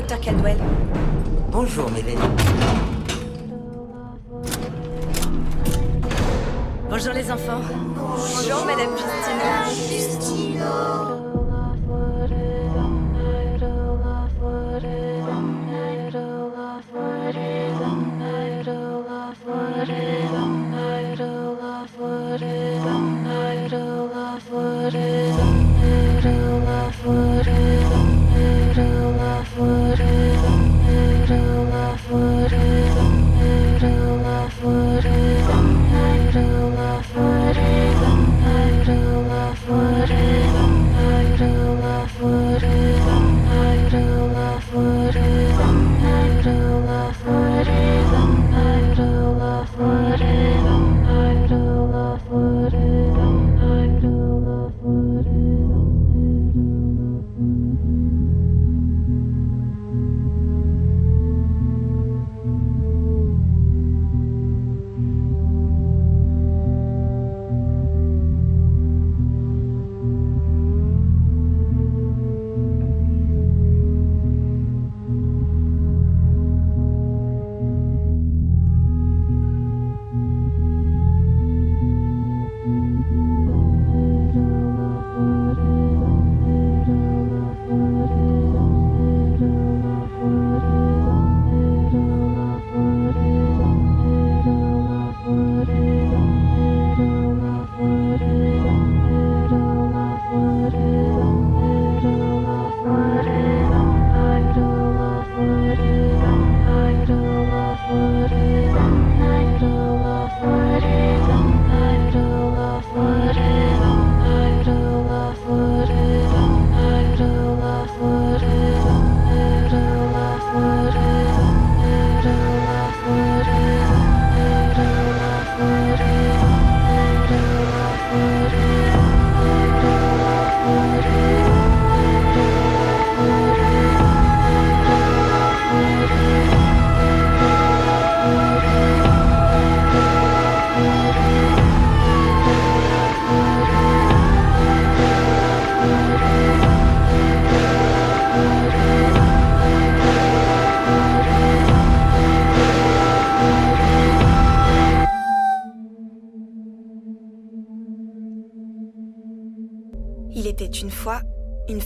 docteur Caldwell. Bonjour, Mélanie. Bonjour les enfants. Bonjour Madame Justina. Il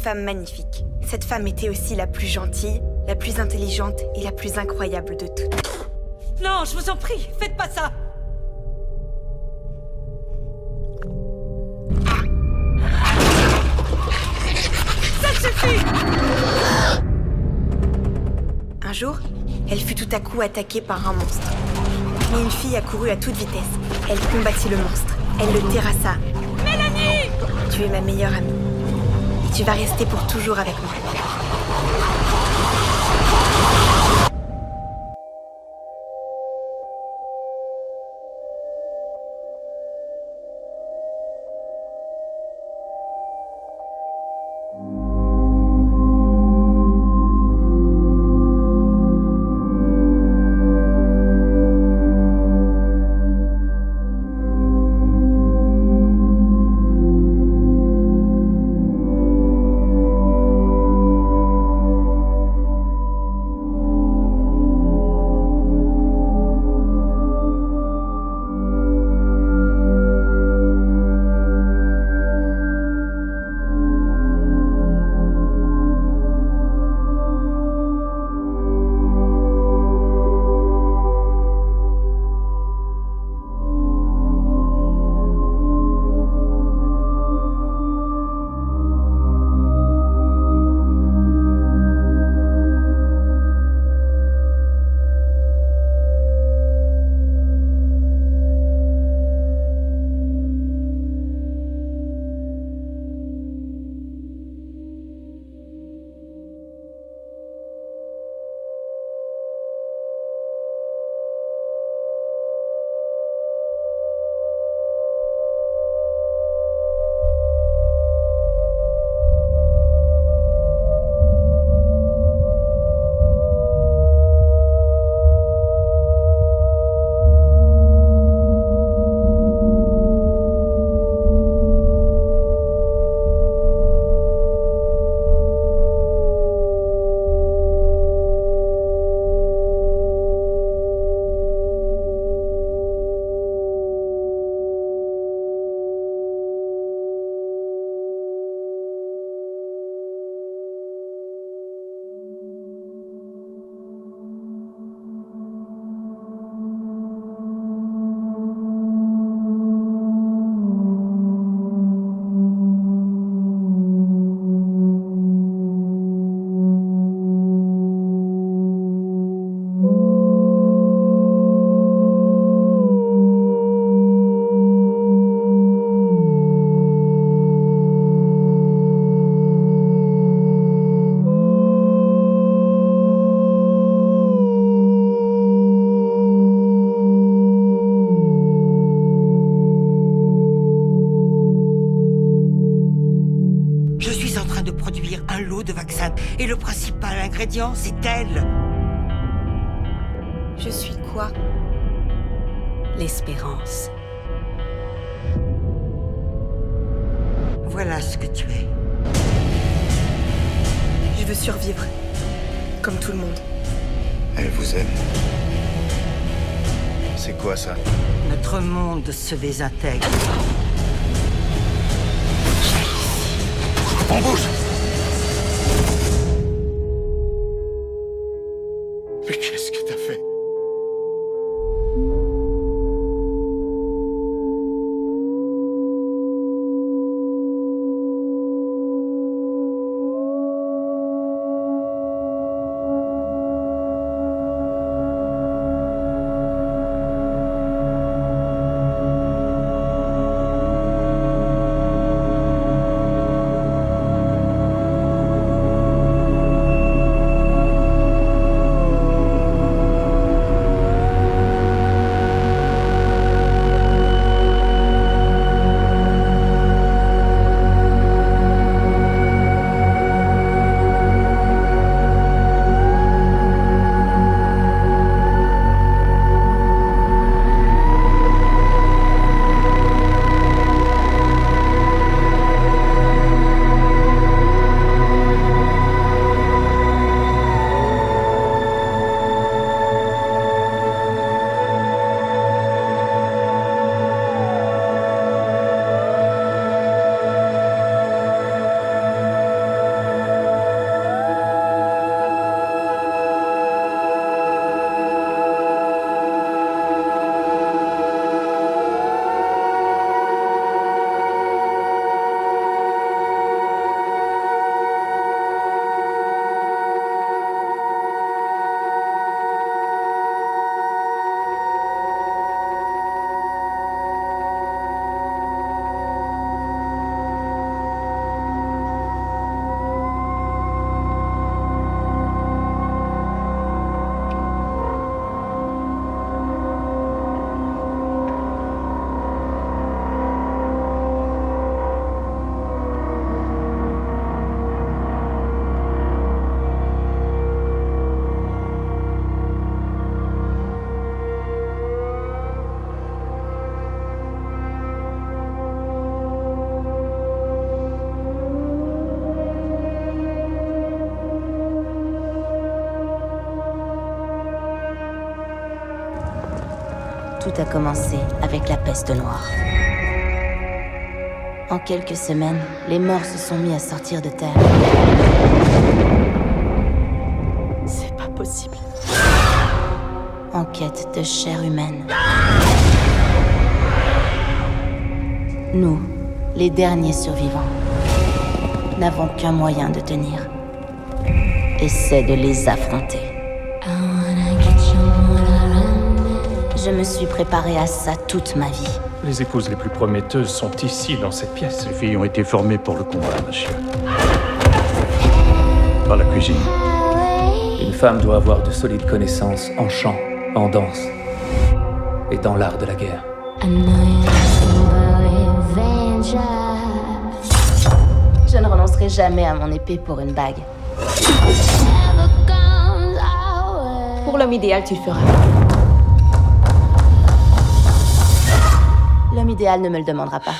femme magnifique. Cette femme était aussi la plus gentille, la plus intelligente et la plus incroyable de toutes. Non, je vous en prie, faites pas ça Ça suffit Un jour, elle fut tout à coup attaquée par un monstre. Mais une fille accourut à toute vitesse. Elle combattit le monstre. Elle le terrassa. Mélanie Tu es ma meilleure amie. Tu vas rester pour toujours avec moi. Et le principal ingrédient, c'est elle. Je suis quoi? L'espérance. Voilà ce que tu es. Je veux survivre. Comme tout le monde. Elle vous aime. C'est quoi ça? Notre monde se désintègre. On bouge Tout a commencé avec la peste noire. En quelques semaines, les morts se sont mis à sortir de terre. C'est pas possible. En quête de chair humaine. Nous, les derniers survivants, n'avons qu'un moyen de tenir. Et c'est de les affronter. Je me suis préparée à ça toute ma vie. Les épouses les plus prometteuses sont ici, dans cette pièce. Les filles ont été formées pour le combat, monsieur. Dans la cuisine. Une femme doit avoir de solides connaissances en chant, en danse et dans l'art de la guerre. Je ne renoncerai jamais à mon épée pour une bague. Pour l'homme idéal, tu le feras. Idéal ne me le demandera pas.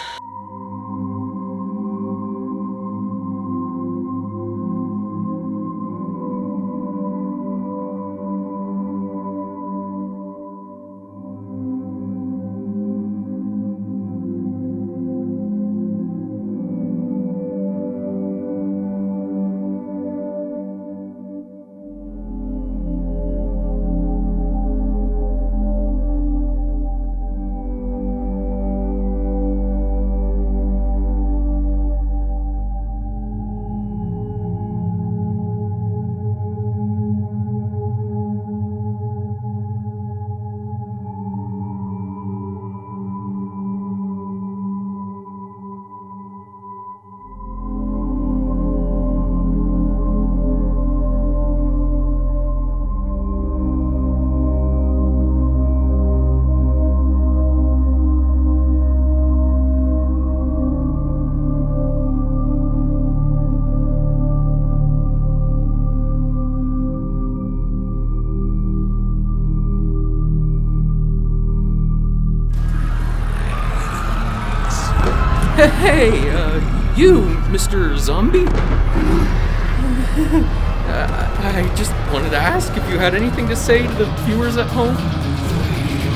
Say to the viewers at home.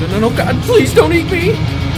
No, no, no, God, please don't eat me!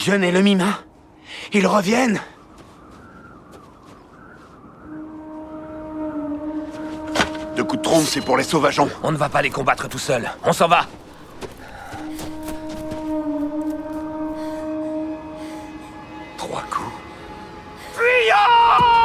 John et le Mima Ils reviennent Deux coups de trompe, c'est pour les sauvageons. On ne va pas les combattre tout seul. On s'en va Trois coups. We're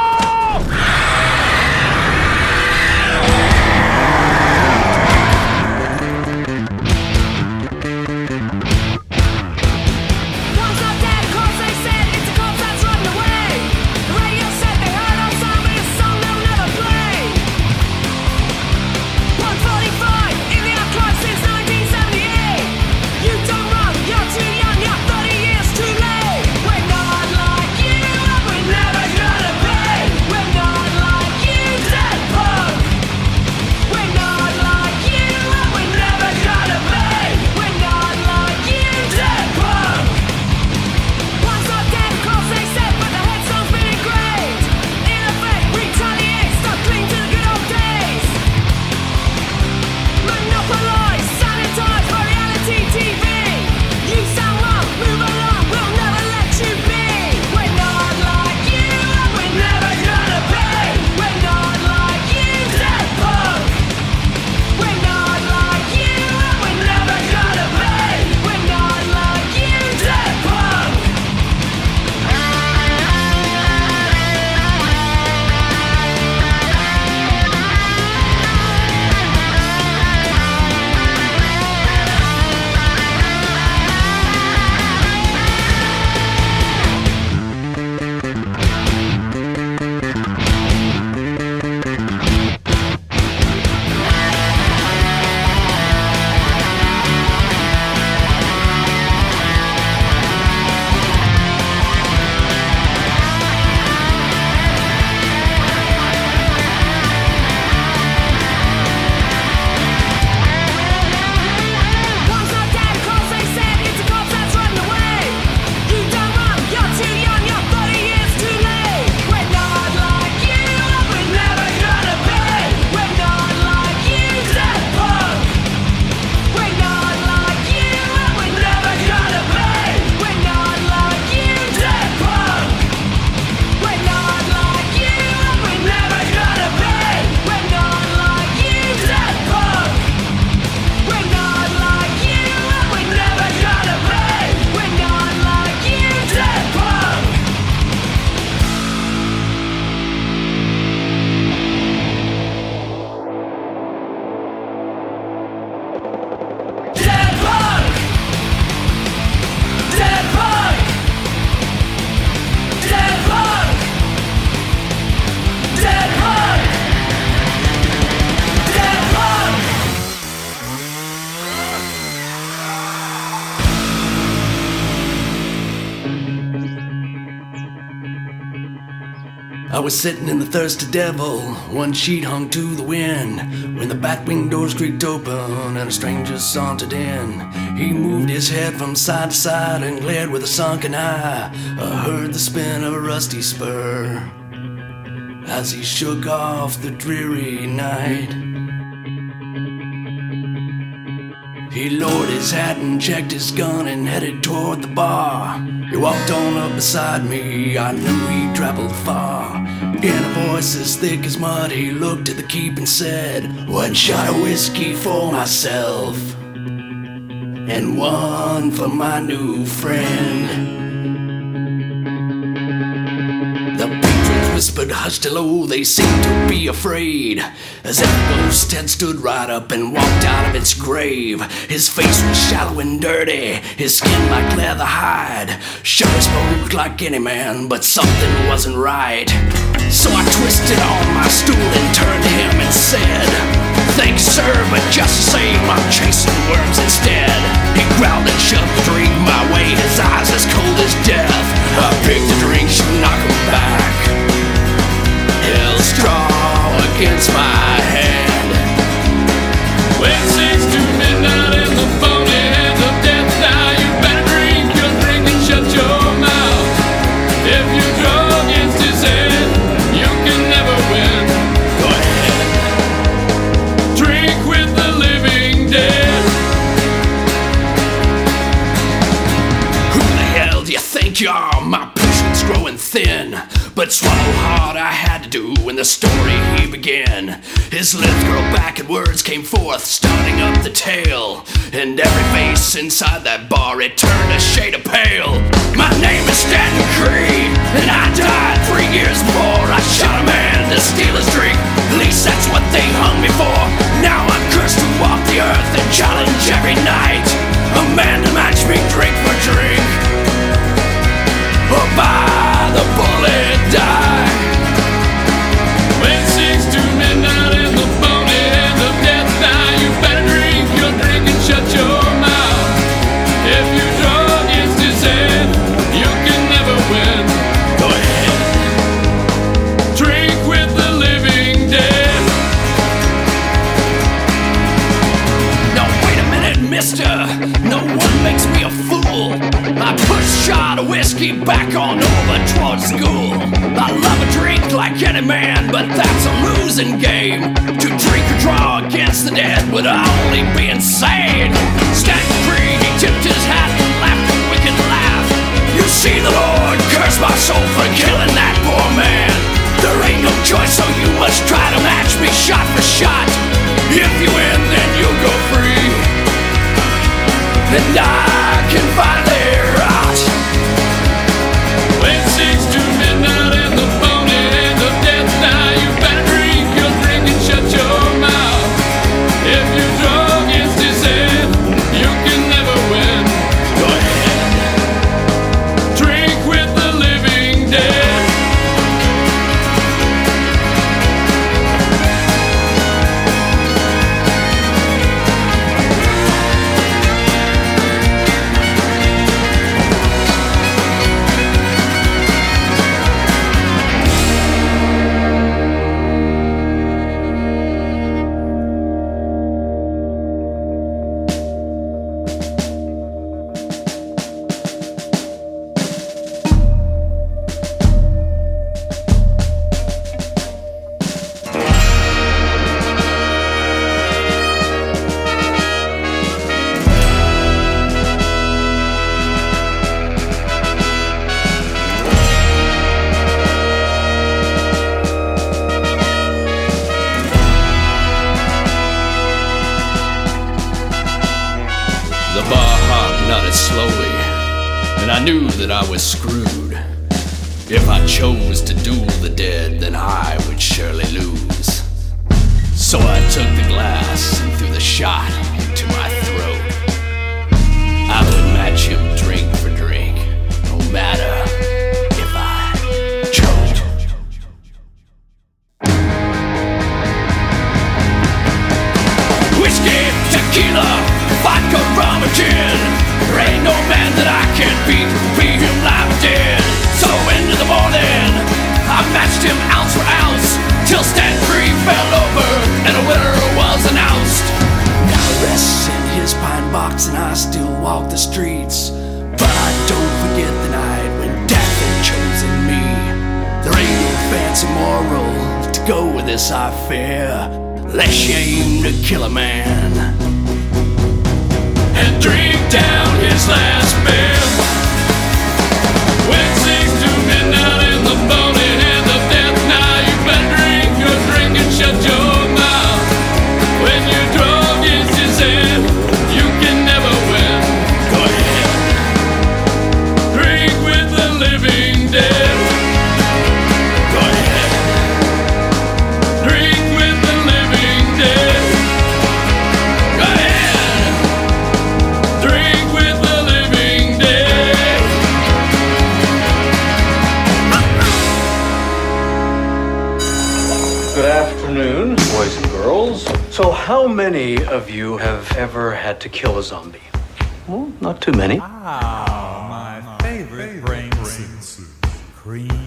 was sitting in the thirsty devil, one sheet hung to the wind, when the back wing doors creaked open and a stranger sauntered in. He moved his head from side to side and glared with a sunken eye. I heard the spin of a rusty spur as he shook off the dreary night. He lowered his hat and checked his gun and headed toward the bar. He walked on up beside me, I knew he'd traveled far. In a voice as thick as mud, he looked at the keep and said, One shot of whiskey for myself, and one for my new friend. Whispered hushed hello, they seemed to be afraid. As if ghost had stood right up and walked out of its grave. His face was shallow and dirty, his skin like leather hide. Sure spoke like any man, but something wasn't right. So I twisted on my stool and turned to him and said, Thanks, sir, but just the same, I'm chasing worms instead. He growled and shoved the drink my way, his eyes as cold as death. I picked the drink, should knock him back. Held straw against my hand. When six to midnight story he began. His lips grow back and words came forth, starting up the tale. And every face inside that bar, it turned a shade of pale. My name is Stanton Creed, and I died three years before I shot a man to steal his drink. At least that's what they hung me for. Now I'm cursed to walk the earth and challenge every night. A man to match me drink for drink or by the bullet die. Whiskey back on over towards school. I love a drink like any man, but that's a losing game. To drink or draw against the dead would only be insane. Stanton Creed, he tipped his hat and laughed a wicked laugh. You see, the Lord curse my soul this I fear, less shame to kill a man and drink down his last beer. How many of you have ever had to kill a zombie? Well, not too many. Wow, my favorite brain cream.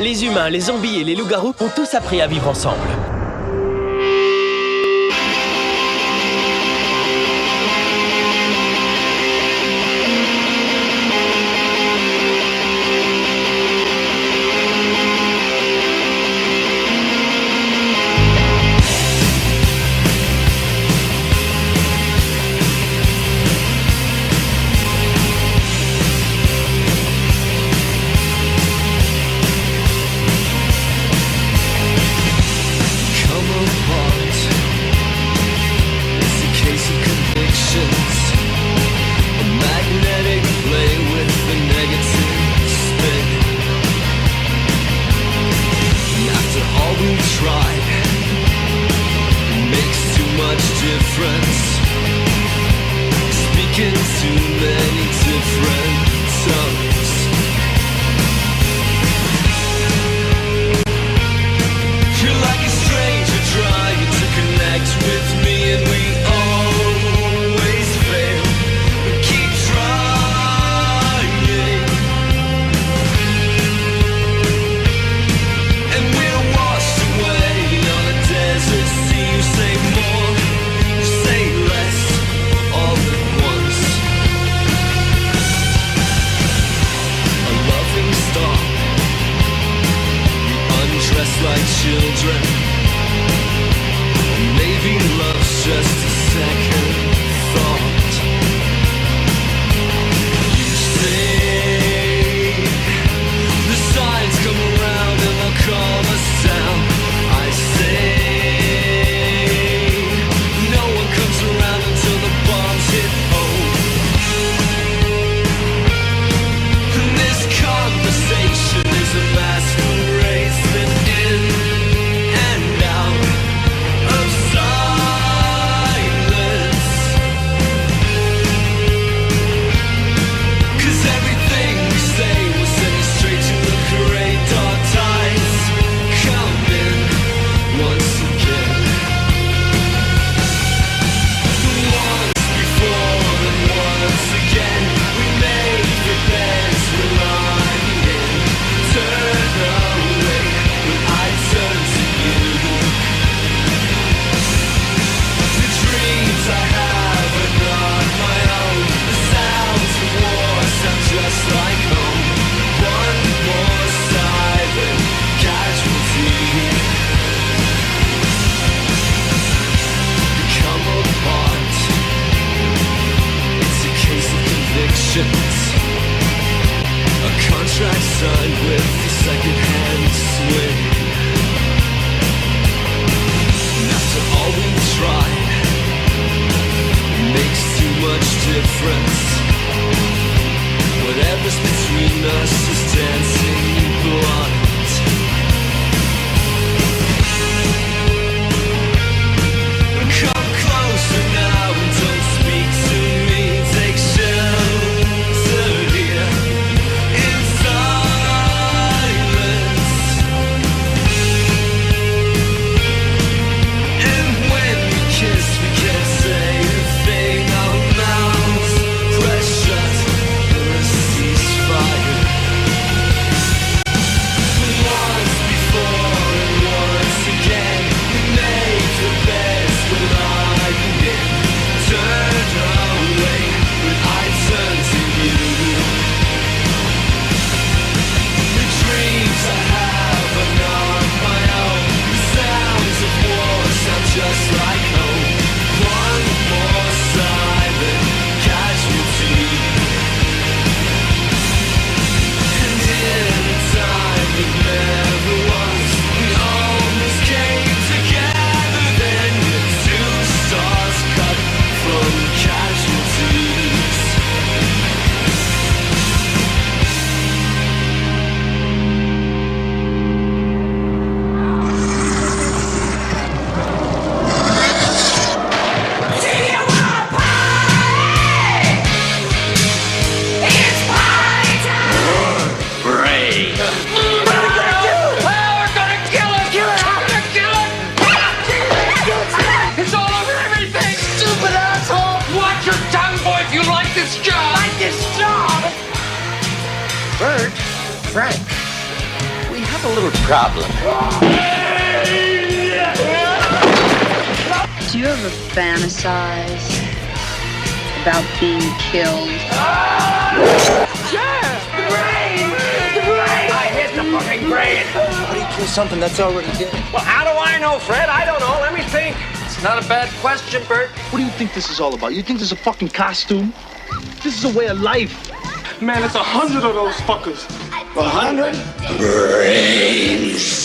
Les humains, les zombies et les loups-garous ont tous appris à vivre ensemble. Problem. Do you ever fantasize about being killed? Yeah! I hit the fucking brain! How do you kill something that's already dead? Well, how do I know, Fred? I don't know. Let me think. It's not a bad question, Bert. What do you think this is all about? You think this is a fucking costume? This is a way of life. Man, it's a hundred of those fuckers. A hundred? Brains.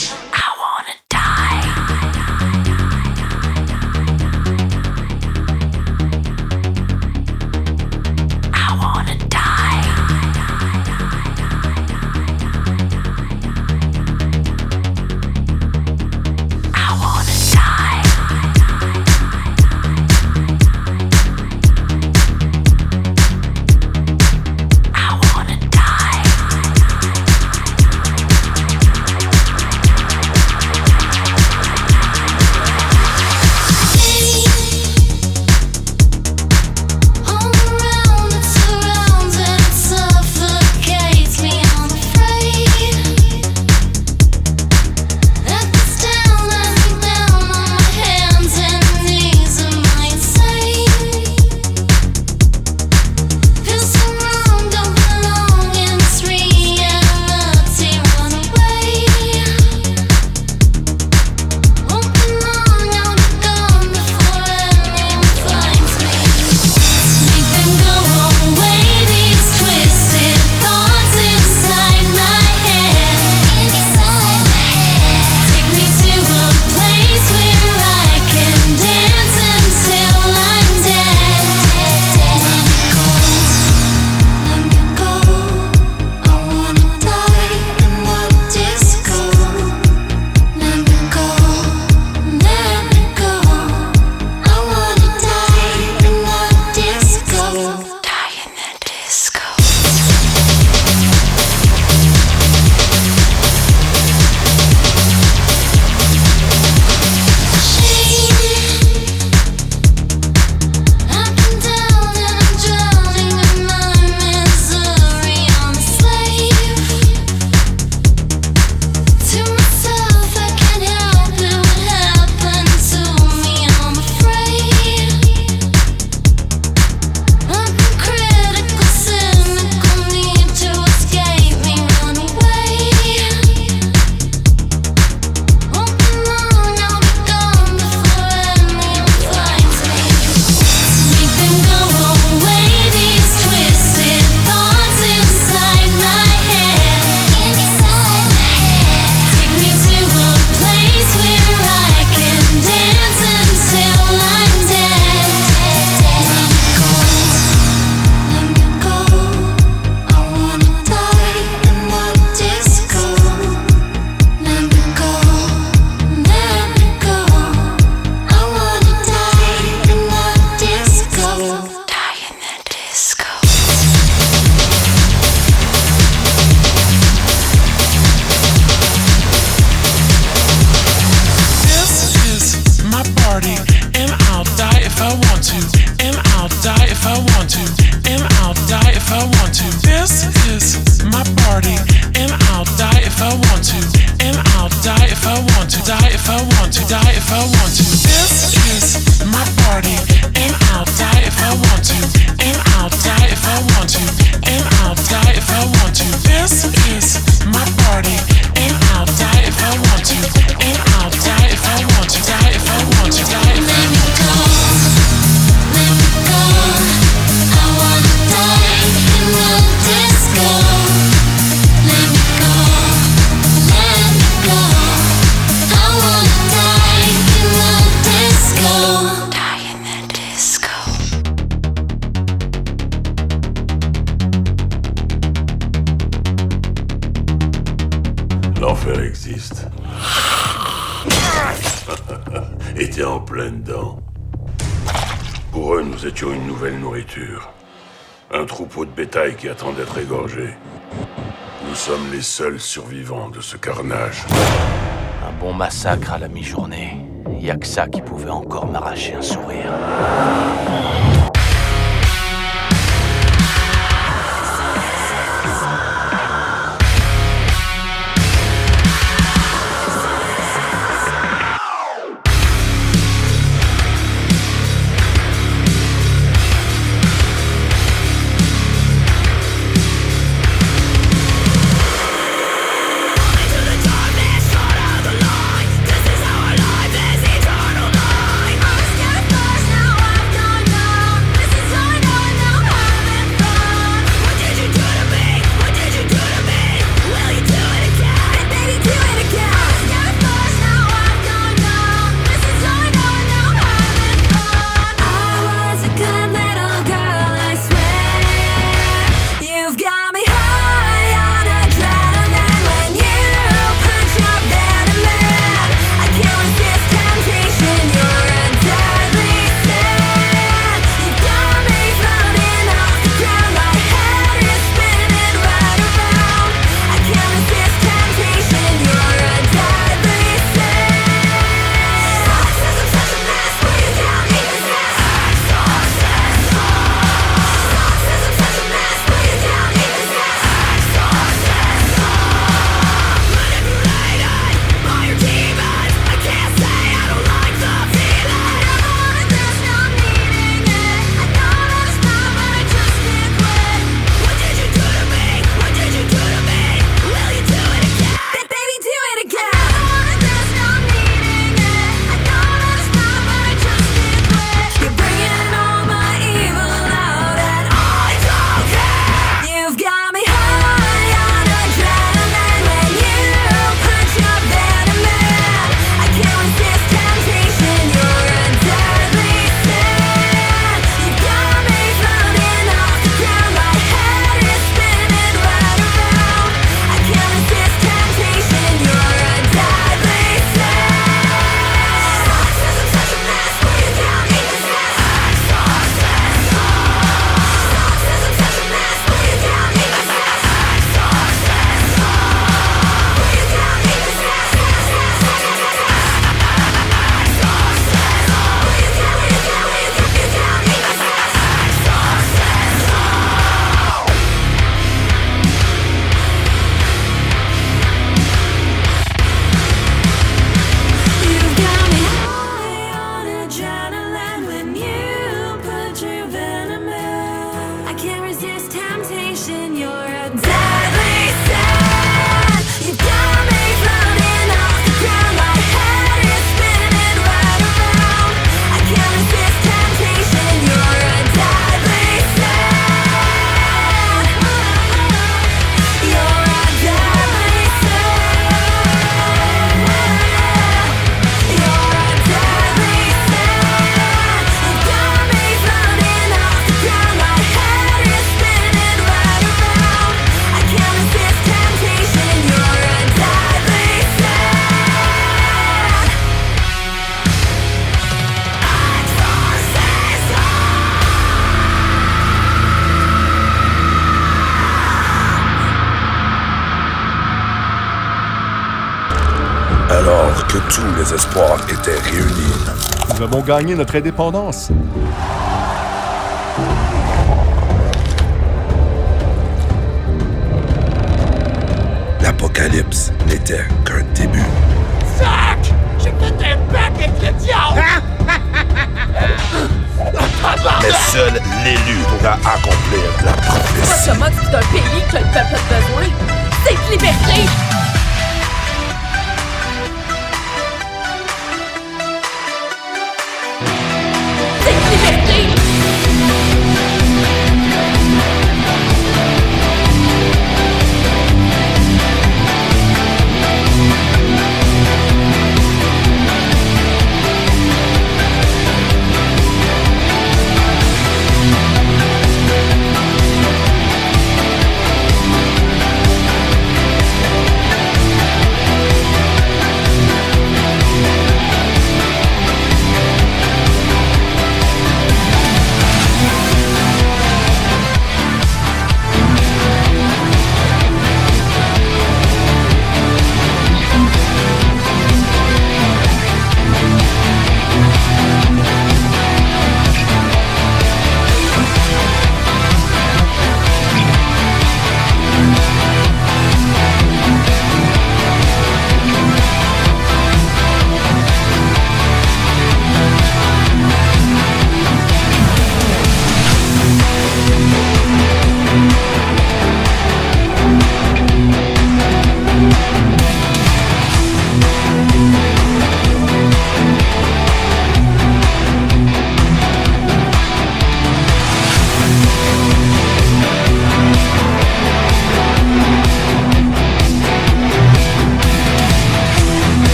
L'enfer troupeau de bétail qui attend d'être égorgé. Nous sommes les seuls survivants de ce carnage. Un bon massacre à la mi-journée. Y a que ça qui pouvait encore m'arracher un sourire. avons gagné notre indépendance. L'apocalypse n'était qu'un début. Zach! J'ai pété un bac avec le diable! Ah! Mais seul l'élu pourra accomplir la promesse. Moi, je montre que c'est un pays que le peuple a besoin? C'est liberté!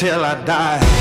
Till I die.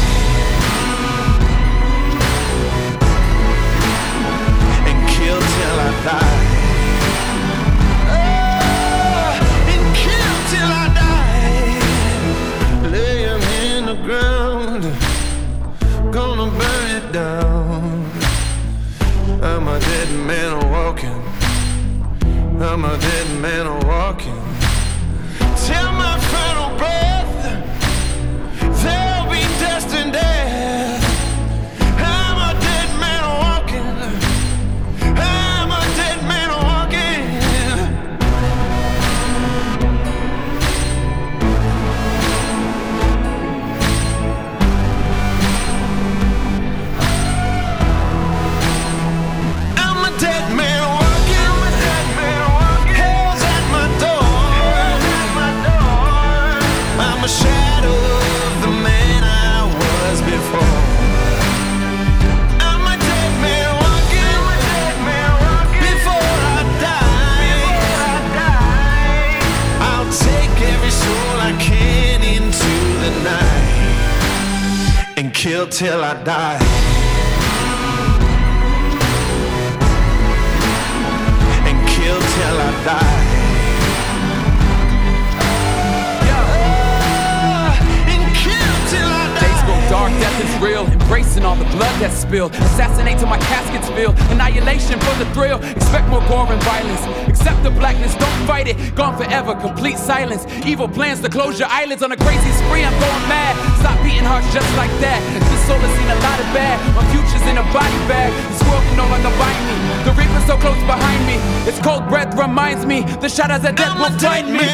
To close your eyelids on a crazy spree. I'm going mad. Stop beating hearts just like that. This soul has seen a lot of bad. My future's in a body bag. This world can no longer bind me. The reaper's so close behind me. Its cold breath reminds me. The shadows of death will find me.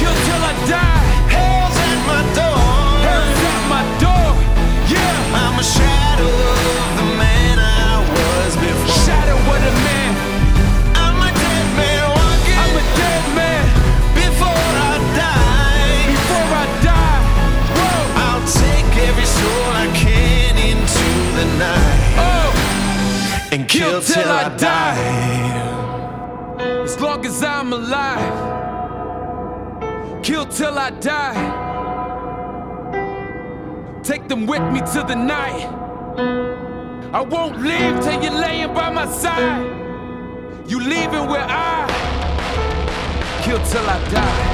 Kill till I die. Hell's at my door. Hell's at my door. Yeah. I'm a shadow kill, till, I die. As long as I'm alive. Kill till I die. Take them with me to the night. I won't leave till you're laying by my side. You leaving where I kill till I die.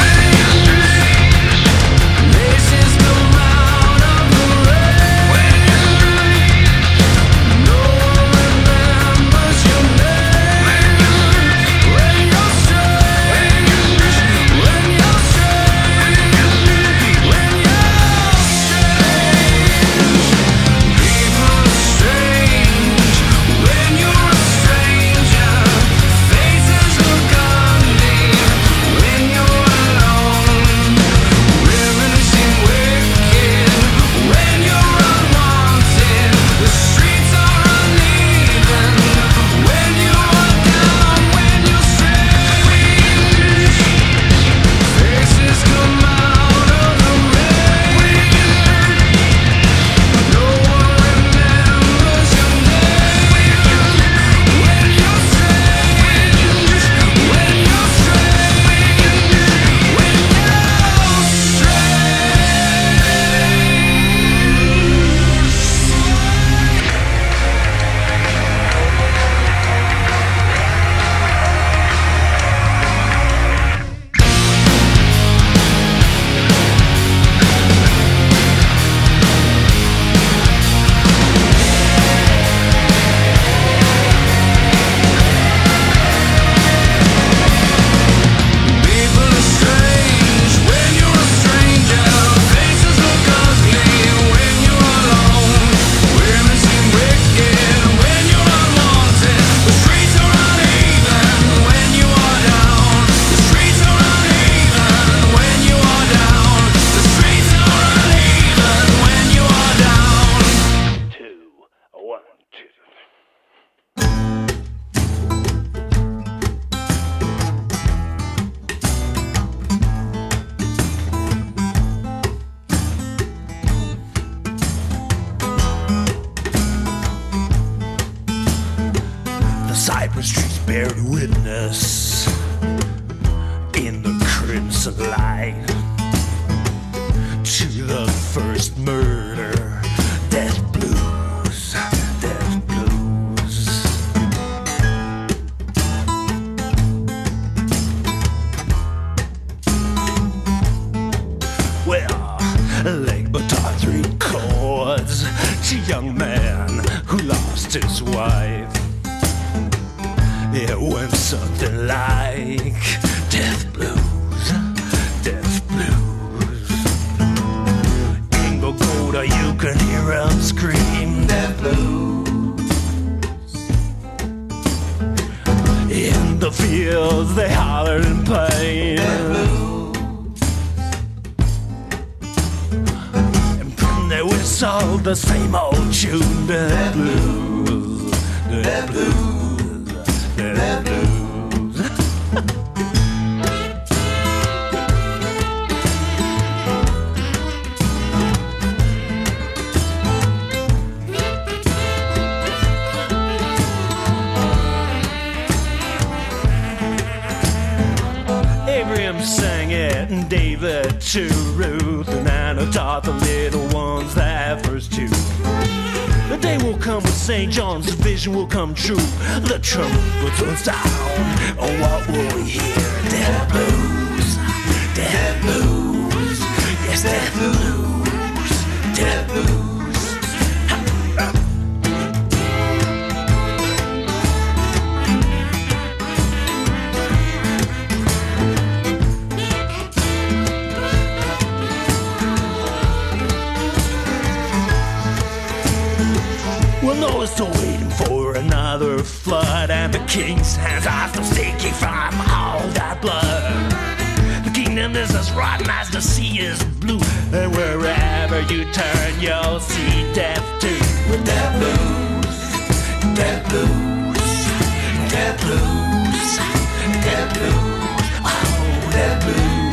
Leg guitar three chords to young man who lost his wife. It went something like death blues, death blues. In Bogota, you can hear him scream death blues. In the fields, they holler in pain. And they whistle the same old tune, death blues, death blues, death blues. Abraham sang it, and David to come when St. John's vision will come true. The trumpet will sound, and what will we hear? Dead blues, dead blues, yes, dead blues, king's hands are still stinking from all that blood. The kingdom is as rotten as the sea is blue, and wherever you turn, you'll see death too. With death blues, death blues, death blues, death blues, oh, death blues,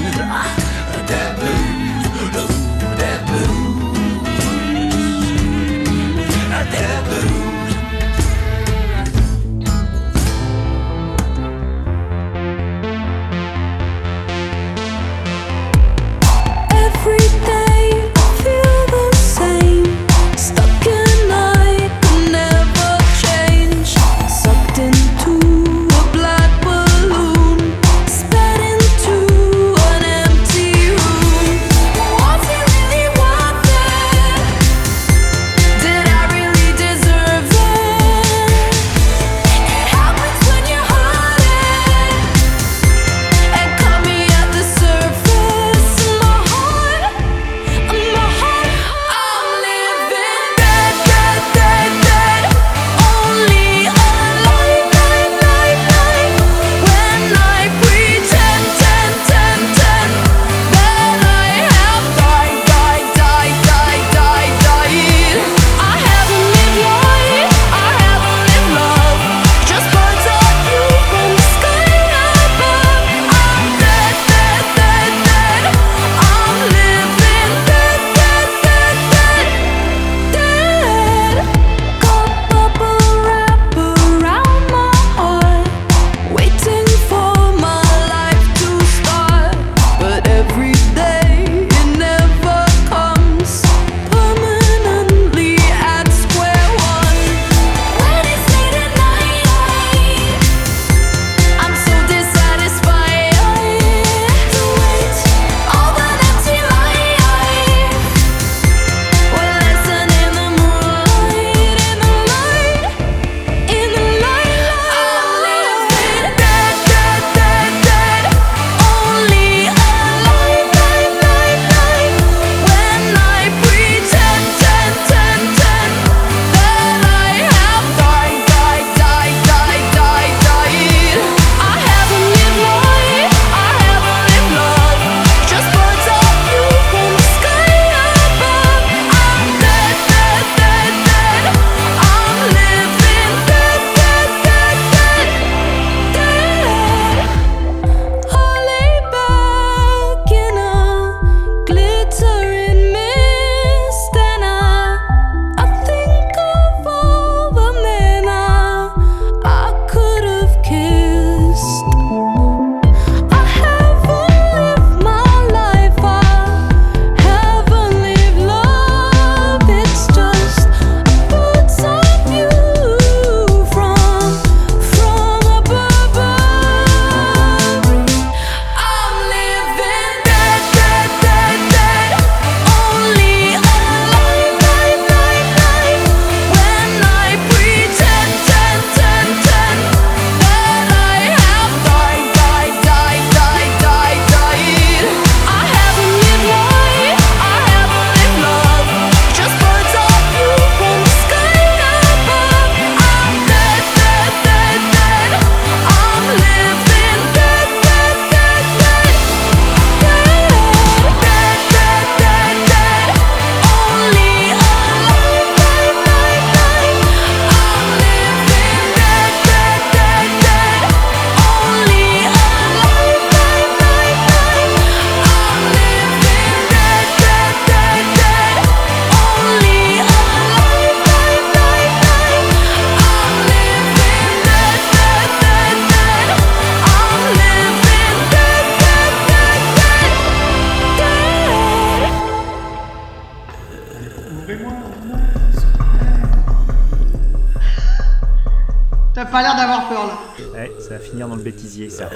ça va finir dans le bêtisier, ça.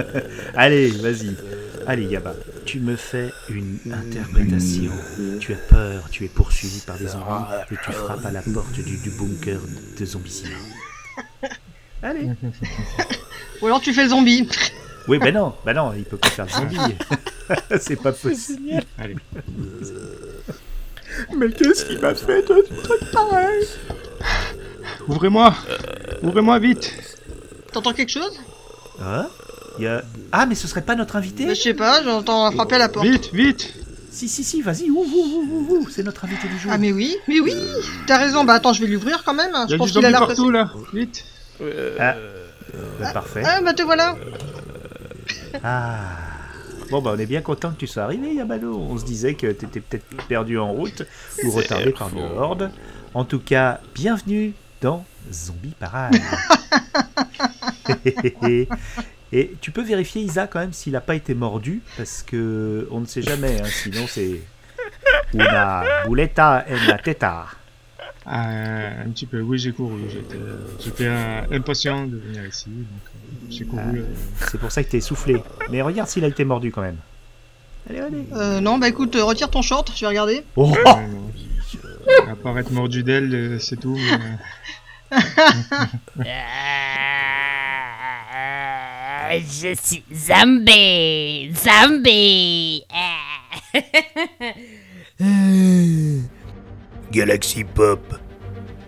Allez, vas-y. Allez, Yaba, tu me fais une interprétation. Tu as peur, tu es poursuivi par des zombies et tu frappes à la porte du, du bunker de zombicide. Allez. Ou alors tu fais le zombie. Oui, ben non, ben non, il peut pas faire le zombie. C'est pas possible. Allez. Mais qu'est-ce qui m'a fait de trucs pareils? Ouvrez-moi Ouvrez-moi vite T'entends quelque chose? Hein? Il y a... Ah, mais ce serait pas notre invité? Mais je sais pas, j'entends frapper à la porte. Vite, vite Si, si, si, vas-y, ouvre, ouvre, ouvre, ouvre, c'est notre invité du jour. Ah mais oui, mais oui T'as raison, bah attends, je vais l'ouvrir quand même. Y Je a pense du qu'il a l'air partout là Vite Ah, bah, parfait. Ah bah te voilà Ah. Bon, bah, on est bien content que tu sois arrivé, Yamano. On se disait que t'étais peut-être perdu en route ou retardé par une horde. En tout cas, bienvenue dans Zombie Parade. Et tu peux vérifier, Isa, quand même, s'il n'a pas été mordu, parce que on ne sait jamais, hein, sinon c'est. Una buleta en la teta. Ah, un petit peu, oui, j'ai couru. J'étais, euh, impatient de venir ici, donc euh, j'ai couru. Euh. c'est pour ça que t'es essoufflé. Mais regarde s'il a été mordu quand même. Allez, allez. Euh, non, bah écoute, euh, retire ton short, je vais regarder. Oh À part être mordu d'elle, euh, c'est tout. mais, Euh, je suis zombie, zombie. Galaxy Pop,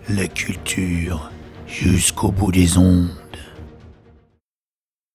la culture jusqu'au bout des ondes.